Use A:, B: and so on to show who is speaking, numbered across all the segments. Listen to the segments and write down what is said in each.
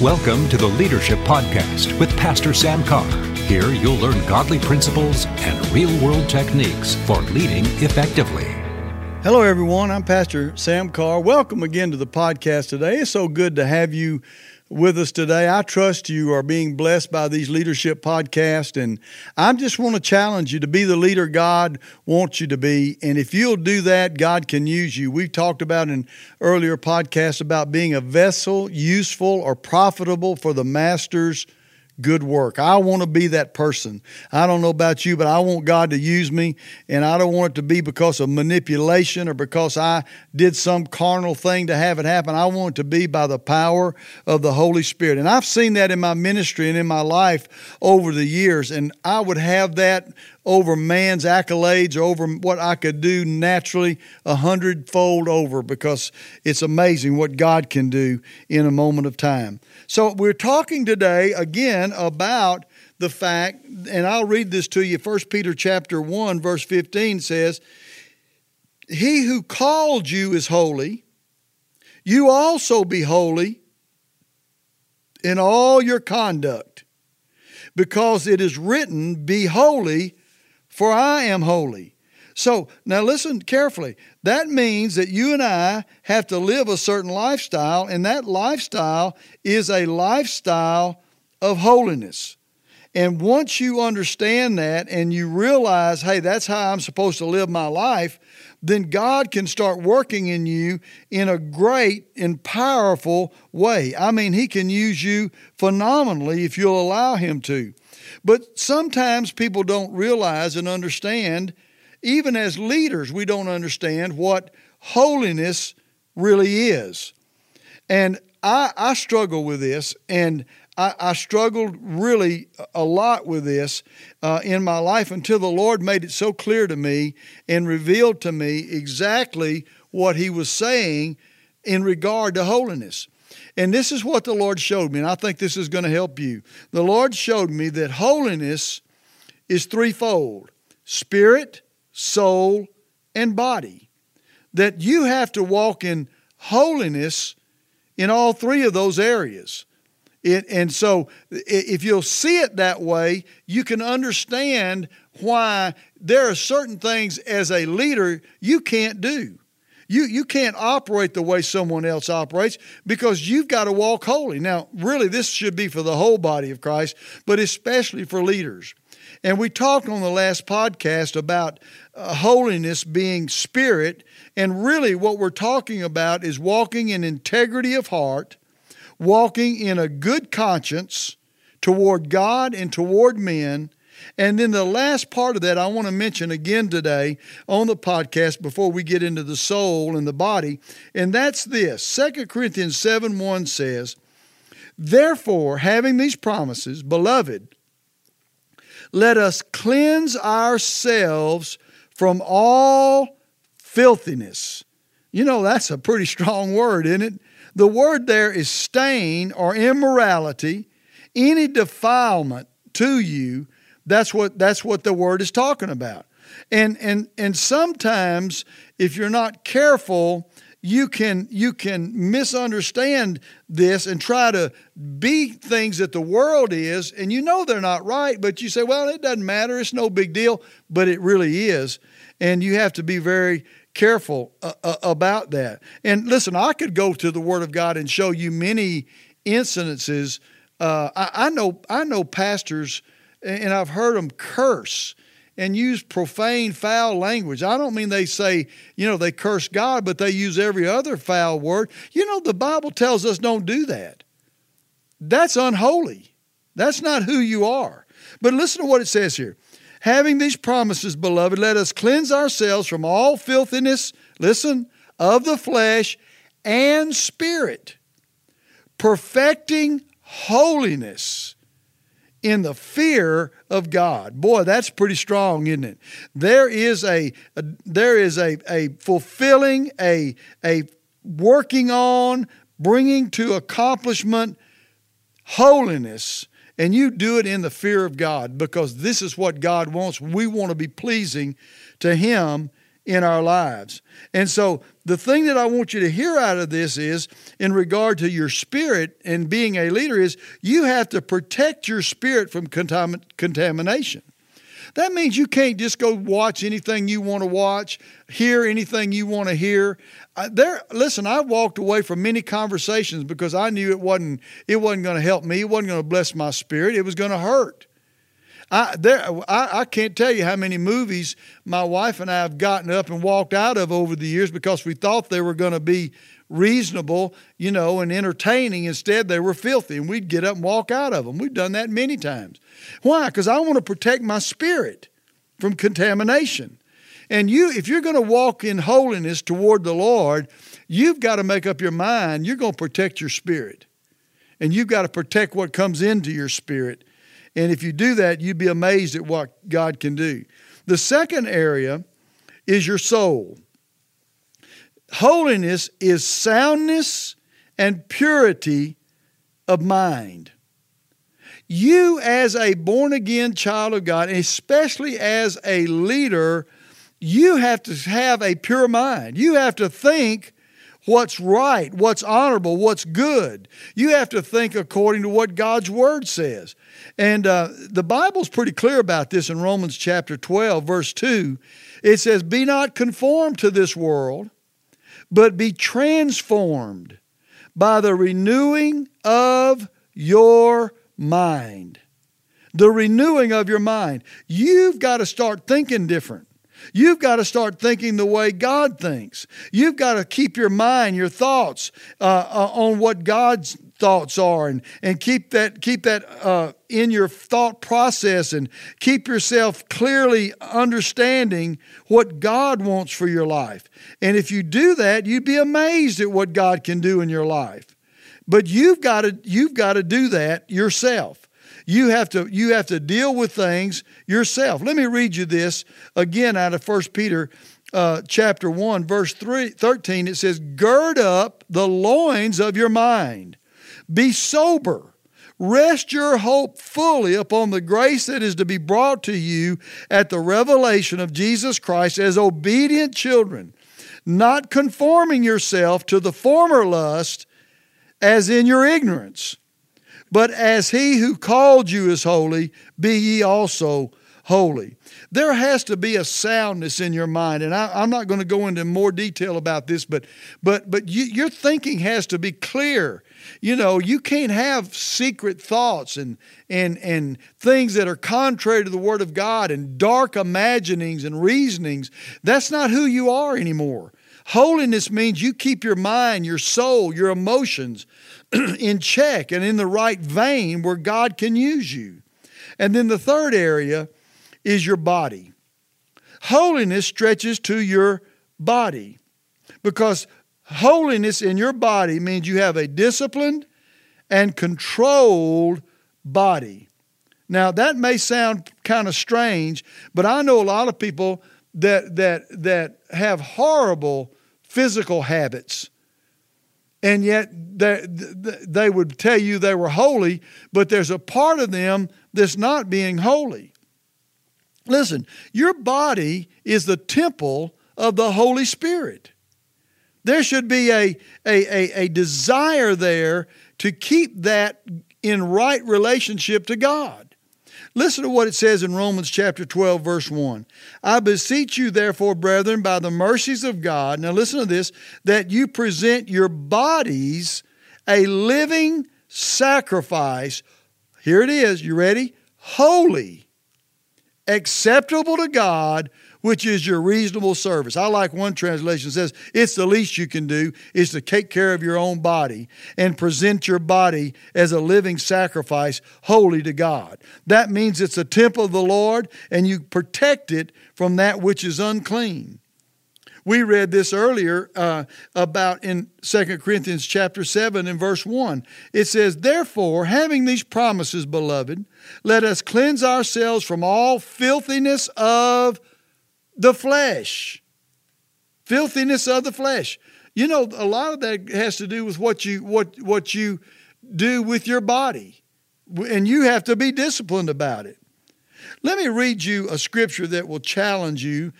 A: Welcome to the Leadership Podcast with Pastor Sam Carr. Here you'll learn godly principles and real world techniques for leading effectively.
B: Hello, everyone. I'm Pastor Sam Carr. Welcome again to the podcast today. It's so good to have you with us today. I trust you are being blessed by these leadership podcasts, and I just want to challenge you to be the leader God wants you to be. And if you'll do that, God can use you. We've talked about in earlier podcasts about being a vessel, useful or profitable for the Master's good work. I want to be that person. I don't know about you, but I want God to use me, and I don't want it to be because of manipulation or because I did some carnal thing to have it happen. I want it to be by the power of the Holy Spirit. And I've seen that in my ministry and in my life over the years, and I would have that over man's accolades or over what I could do naturally a hundredfold over because it's amazing what God can do in a moment of time. So we're talking today again about the fact, and I'll read this to you. 1 Peter chapter 1, verse 15 says, He who called you is holy, you also be holy in all your conduct, because it is written, Be holy for I am holy. So now listen carefully. That means that you and I have to live a certain lifestyle, and that lifestyle is a lifestyle of holiness. And once you understand that and you realize, hey, that's how I'm supposed to live my life, then God can start working in you in a great and powerful way. I mean, He can use you phenomenally if you'll allow Him to. But sometimes people don't realize and understand, even as leaders, we don't understand what holiness really is. And I, I struggle with this, and I, I, struggled really a lot with this uh, in my life until the Lord made it so clear to me and revealed to me exactly what He was saying in regard to holiness. And this is what the Lord showed me, and I think this is going to help you. The Lord showed me that holiness is threefold spirit, soul, and body. That you have to walk in holiness in all three of those areas. It, and so, if you'll see it that way, you can understand why there are certain things as a leader you can't do. You, you can't operate the way someone else operates because you've got to walk holy. Now, really, this should be for the whole body of Christ, but especially for leaders. And we talked on the last podcast about uh, holiness being spirit. And really, what we're talking about is walking in integrity of heart, walking in a good conscience toward God and toward men, and then the last part of that I want to mention again today on the podcast before we get into the soul and the body, and that's this. 2 Corinthians 7 1 says, Therefore, having these promises, beloved, let us cleanse ourselves from all filthiness. You know, that's a pretty strong word, isn't it? The word there is stain or immorality, any defilement to you that's what that's what the word is talking about. And and and sometimes if you're not careful, you can you can misunderstand this and try to be things that the world is and you know they're not right but you say well it doesn't matter. It's no big deal. But it really is. And you have to be very careful uh, uh, about that. And listen i could go to the word of god and show you many incidences. Uh, I, I know i know pastors and I've heard them curse and use profane, foul language. I don't mean they say, you know, they curse God, but they use every other foul word. You know, the Bible tells us don't do that. That's unholy. That's not who you are. But listen to what it says here. Having these promises, beloved, let us cleanse ourselves from all filthiness, listen, of the flesh and spirit, perfecting holiness in the fear of God. Boy, that's pretty strong, isn't it? There is a, a there is a, a fulfilling, a, a working on, bringing to accomplishment holiness, and you do it in the fear of God because this is what God wants. We want to be pleasing to Him in our lives. And so the thing that I want you to hear out of this is in regard to your spirit and being a leader is you have to protect your spirit from contam- contamination. That means you can't just go watch anything you want to watch, hear anything you want to hear. Uh, there, listen. I walked away from many conversations because I knew it wasn't it wasn't going to help me. It wasn't going to bless my spirit. It was going to hurt. I there I, I can't tell you how many movies my wife and I have gotten up and walked out of over the years because we thought they were going to be reasonable, you know, and entertaining. Instead, they were filthy, and we'd get up and walk out of them. We've done that many times. Why? Because I want to protect my spirit from contamination. And you, if you're going to walk in holiness toward the Lord, you've got to make up your mind you're going to protect your spirit. And you've got to protect what comes into your spirit. And if you do that, you'd be amazed at what God can do. The second area is your soul. Holiness is soundness and purity of mind. You, as a born again child of God, especially as a leader, you have to have a pure mind. You have to think what's right, what's honorable, what's good. You have to think according to what God's word says. And uh, the Bible's pretty clear about this in Romans chapter 12, verse 2. It says, Be not conformed to this world but be transformed by the renewing of your mind. The renewing of your mind. You've got to start thinking different. You've got to start thinking the way God thinks. You've got to keep your mind, your thoughts uh, uh, on what God's thoughts are and, and keep that, keep that uh, in your thought process and keep yourself clearly understanding what God wants for your life. And if you do that, you'd be amazed at what God can do in your life. But you've got to, you've got to do that yourself. You have to you have to deal with things yourself. Let me read you this again out of 1 Peter uh, chapter 1 verse 3, 13 it says gird up the loins of your mind be sober. Rest your hope fully upon the grace that is to be brought to you at the revelation of Jesus Christ as obedient children, not conforming yourself to the former lust as in your ignorance. But as he who called you is holy, be ye also holy. There has to be a soundness in your mind, and I, am not going to go into more detail about this, but but but you, your thinking has to be clear. You know, you can't have secret thoughts and and and things that are contrary to the Word of God and dark imaginings and reasonings. That's not who you are anymore. Holiness means you keep your mind, your soul, your emotions in check and in the right vein where God can use you. And then the third area is your body. Holiness stretches to your body because holiness in your body means you have a disciplined and controlled body. Now that may sound kind of strange, but I know a lot of people that that that have horrible physical habits. And yet they, they would tell you they were holy, but there's a part of them that's not being holy. Listen, your body is the temple of the Holy Spirit. There should be a, a, a, a, desire there to keep that in right relationship to God. Listen to what it says in Romans chapter 12, verse 1. I beseech you, therefore, brethren, by the mercies of God, now listen to this, that you present your bodies a living sacrifice. Here it is. You ready? Holy acceptable to God, which is your reasonable service. I like one translation says it's the least you can do is to take care of your own body and present your body as a living sacrifice holy to God. That means it's a temple of the Lord and you protect it from that which is unclean. We read this earlier uh, about in 2 Corinthians chapter 7 and verse 1. It says, Therefore, having these promises, beloved, let us cleanse ourselves from all filthiness of the flesh. Filthiness of the flesh. You know, a lot of that has to do with what you what what you do with your body. And you have to be disciplined about it. Let me read you a scripture that will challenge you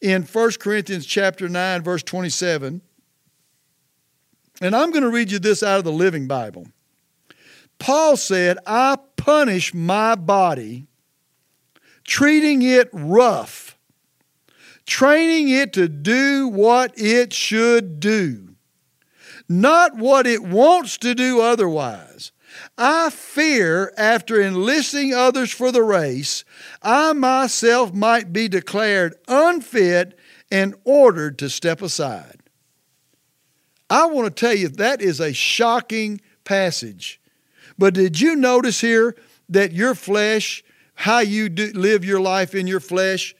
B: in 1 Corinthians chapter 9 verse 27. And I'm going to read you this out of the Living Bible. Paul said, "I punish my body, treating it rough, training it to do what it should do, not what it wants to do otherwise." I fear after enlisting others for the race, I myself might be declared unfit and ordered to step aside. I want to tell you that is a shocking passage. But did you notice here that your flesh, how you do, live your life in your flesh,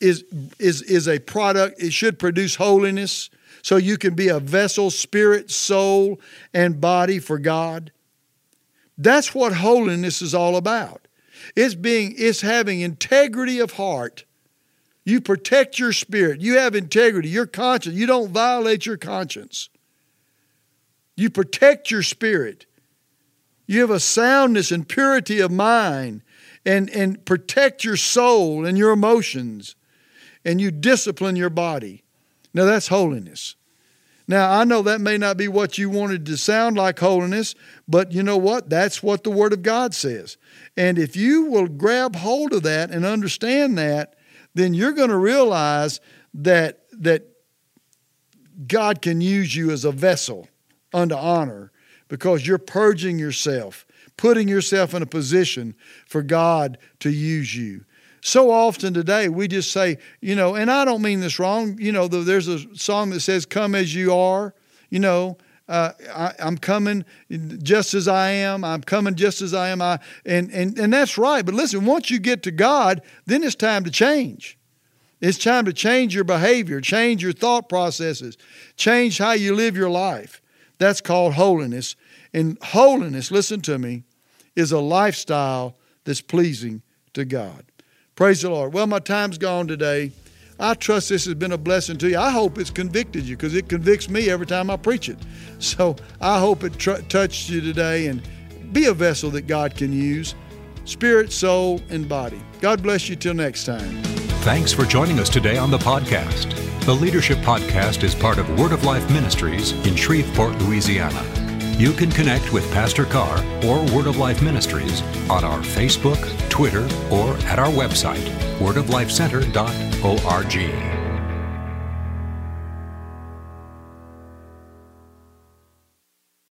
B: is, is, is a product, it should produce holiness so you can be a vessel, spirit, soul, and body for God? That's what holiness is all about. It's being it's having integrity of heart. You protect your spirit. You have integrity, your conscience. You don't violate your conscience. You protect your spirit. You have a soundness and purity of mind and, and protect your soul and your emotions. And you discipline your body. Now that's holiness. Now, I know that may not be what you wanted to sound like holiness, but you know what? That's what the Word of God says. And if you will grab hold of that and understand that, then you're going to realize that, that God can use you as a vessel unto honor because you're purging yourself, putting yourself in a position for God to use you. So often today we just say, you know, and I don't mean this wrong. You know, there's a song that says, Come as you are. You know, uh, I, am coming just as I am. I'm coming just as I am. I, and, and, and that's right. But listen, once you get to God, then it's time to change. It's time to change your behavior, change your thought processes, change how you live your life. That's called holiness. And holiness, listen to me, is a lifestyle that's pleasing to God. Praise the Lord. Well, my time's gone today. I trust this has been a blessing to you. I hope it's convicted you because it convicts me every time I preach it. So I hope it tr- touched you today and be a vessel that God can use spirit, soul, and body. God bless you till next time.
A: Thanks for joining us today on the podcast. The Leadership Podcast is part of Word of Life Ministries in Shreveport, Louisiana. You can connect with Pastor Carr or Word of Life Ministries on our Facebook, Twitter, or at our website, wordoflifecenter.org.